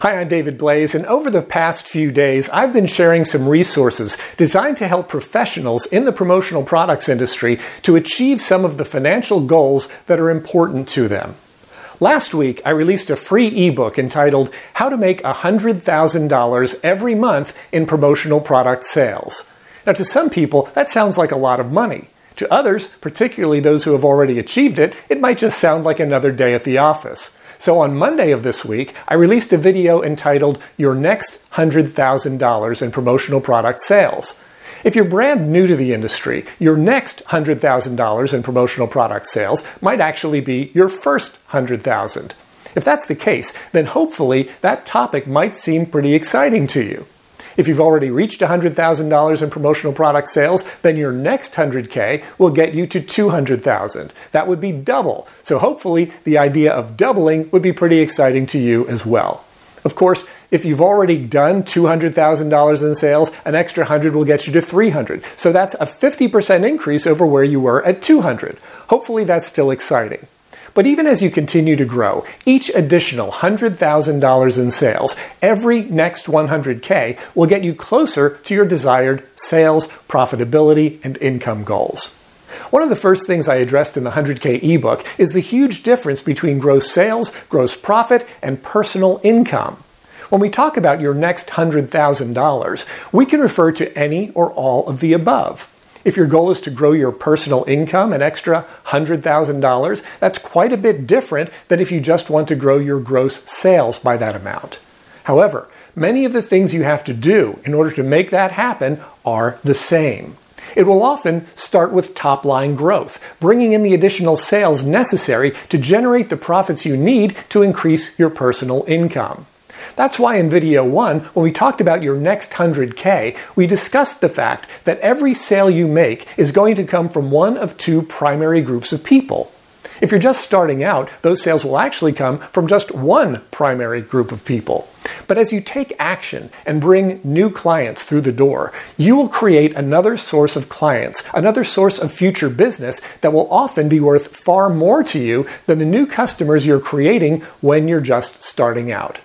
Hi, I'm David Blaise, and over the past few days, I've been sharing some resources designed to help professionals in the promotional products industry to achieve some of the financial goals that are important to them. Last week, I released a free ebook entitled How to Make $100,000 Every Month in Promotional Product Sales. Now, to some people, that sounds like a lot of money. To others, particularly those who have already achieved it, it might just sound like another day at the office. So on Monday of this week, I released a video entitled Your Next $100,000 in Promotional Product Sales. If you're brand new to the industry, your next $100,000 in promotional product sales might actually be your first 100,000. dollars If that's the case, then hopefully that topic might seem pretty exciting to you. If you've already reached $100,000 in promotional product sales, then your next 100K will get you to 200,000. That would be double. So hopefully the idea of doubling would be pretty exciting to you as well. Of course, if you've already done $200,000 in sales, an extra 100 will get you to 300. So that's a 50% increase over where you were at 200. Hopefully that's still exciting. But even as you continue to grow, each additional $100,000 in sales, every next 100K, will get you closer to your desired sales, profitability, and income goals. One of the first things I addressed in the 100K ebook is the huge difference between gross sales, gross profit, and personal income. When we talk about your next $100,000, we can refer to any or all of the above. If your goal is to grow your personal income an extra $100,000, that's quite a bit different than if you just want to grow your gross sales by that amount. However, many of the things you have to do in order to make that happen are the same. It will often start with top line growth, bringing in the additional sales necessary to generate the profits you need to increase your personal income. That's why in video one, when we talked about your next 100K, we discussed the fact that every sale you make is going to come from one of two primary groups of people. If you're just starting out, those sales will actually come from just one primary group of people. But as you take action and bring new clients through the door, you will create another source of clients, another source of future business that will often be worth far more to you than the new customers you're creating when you're just starting out.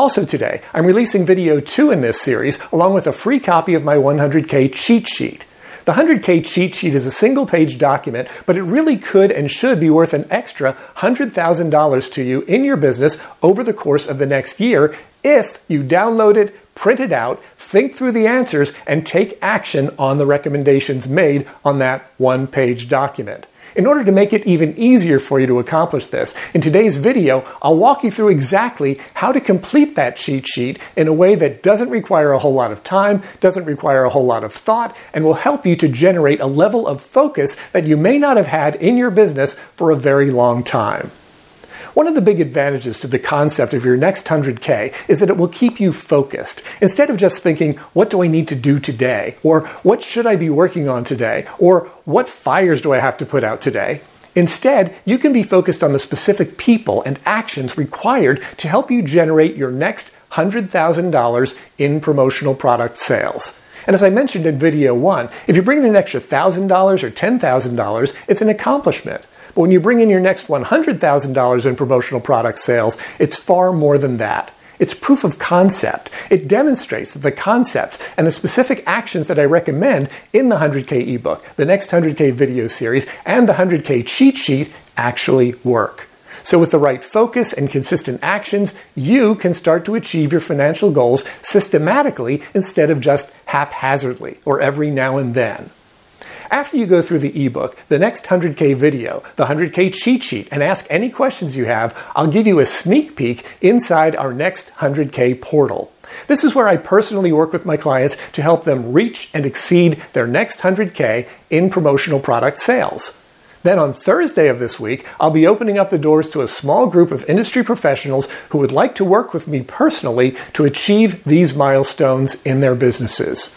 Also today, I'm releasing video 2 in this series along with a free copy of my 100K cheat sheet. The 100K cheat sheet is a single page document, but it really could and should be worth an extra $100,000 to you in your business over the course of the next year if you download it, print it out, think through the answers, and take action on the recommendations made on that one page document. In order to make it even easier for you to accomplish this, in today's video, I'll walk you through exactly how to complete that cheat sheet in a way that doesn't require a whole lot of time, doesn't require a whole lot of thought, and will help you to generate a level of focus that you may not have had in your business for a very long time. One of the big advantages to the concept of your next 100K is that it will keep you focused. Instead of just thinking, what do I need to do today? Or what should I be working on today? Or what fires do I have to put out today? Instead, you can be focused on the specific people and actions required to help you generate your next $100,000 in promotional product sales. And as I mentioned in video one, if you bring in an extra $1,000 or $10,000, it's an accomplishment. When you bring in your next $100,000 in promotional product sales, it's far more than that. It's proof of concept. It demonstrates that the concepts and the specific actions that I recommend in the 100K ebook, the next 100K video series, and the 100K cheat sheet actually work. So, with the right focus and consistent actions, you can start to achieve your financial goals systematically instead of just haphazardly or every now and then. After you go through the ebook, the next 100K video, the 100K cheat sheet, and ask any questions you have, I'll give you a sneak peek inside our next 100K portal. This is where I personally work with my clients to help them reach and exceed their next 100K in promotional product sales. Then on Thursday of this week, I'll be opening up the doors to a small group of industry professionals who would like to work with me personally to achieve these milestones in their businesses.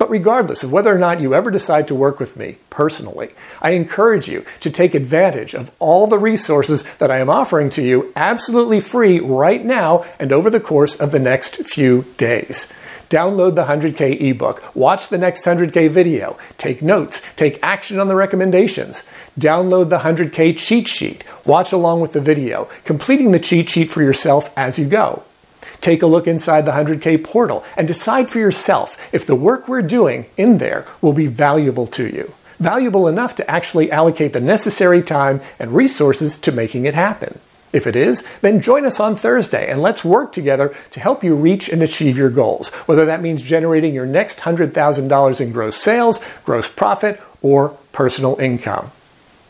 But regardless of whether or not you ever decide to work with me personally, I encourage you to take advantage of all the resources that I am offering to you absolutely free right now and over the course of the next few days. Download the 100K ebook, watch the next 100K video, take notes, take action on the recommendations. Download the 100K cheat sheet, watch along with the video, completing the cheat sheet for yourself as you go. Take a look inside the 100K portal and decide for yourself if the work we're doing in there will be valuable to you. Valuable enough to actually allocate the necessary time and resources to making it happen. If it is, then join us on Thursday and let's work together to help you reach and achieve your goals, whether that means generating your next $100,000 in gross sales, gross profit, or personal income.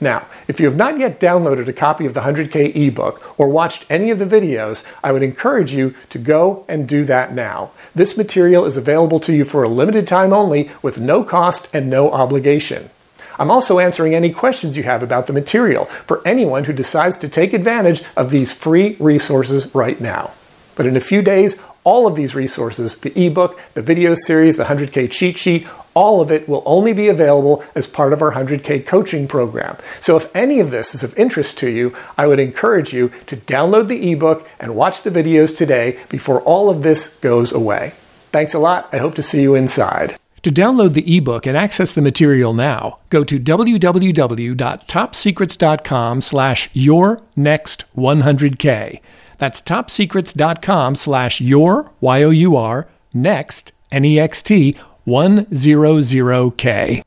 Now, if you have not yet downloaded a copy of the 100K ebook or watched any of the videos, I would encourage you to go and do that now. This material is available to you for a limited time only with no cost and no obligation. I'm also answering any questions you have about the material for anyone who decides to take advantage of these free resources right now. But in a few days, all of these resources, the ebook, the video series, the 100K cheat sheet, all of it will only be available as part of our 100K coaching program. So if any of this is of interest to you, I would encourage you to download the ebook and watch the videos today before all of this goes away. Thanks a lot. I hope to see you inside. To download the ebook and access the material now, go to www.topsecrets.com slash your next 100K. That's topsecrets.com slash your, Y-O-U-R, next, N-E-X-T, 100K.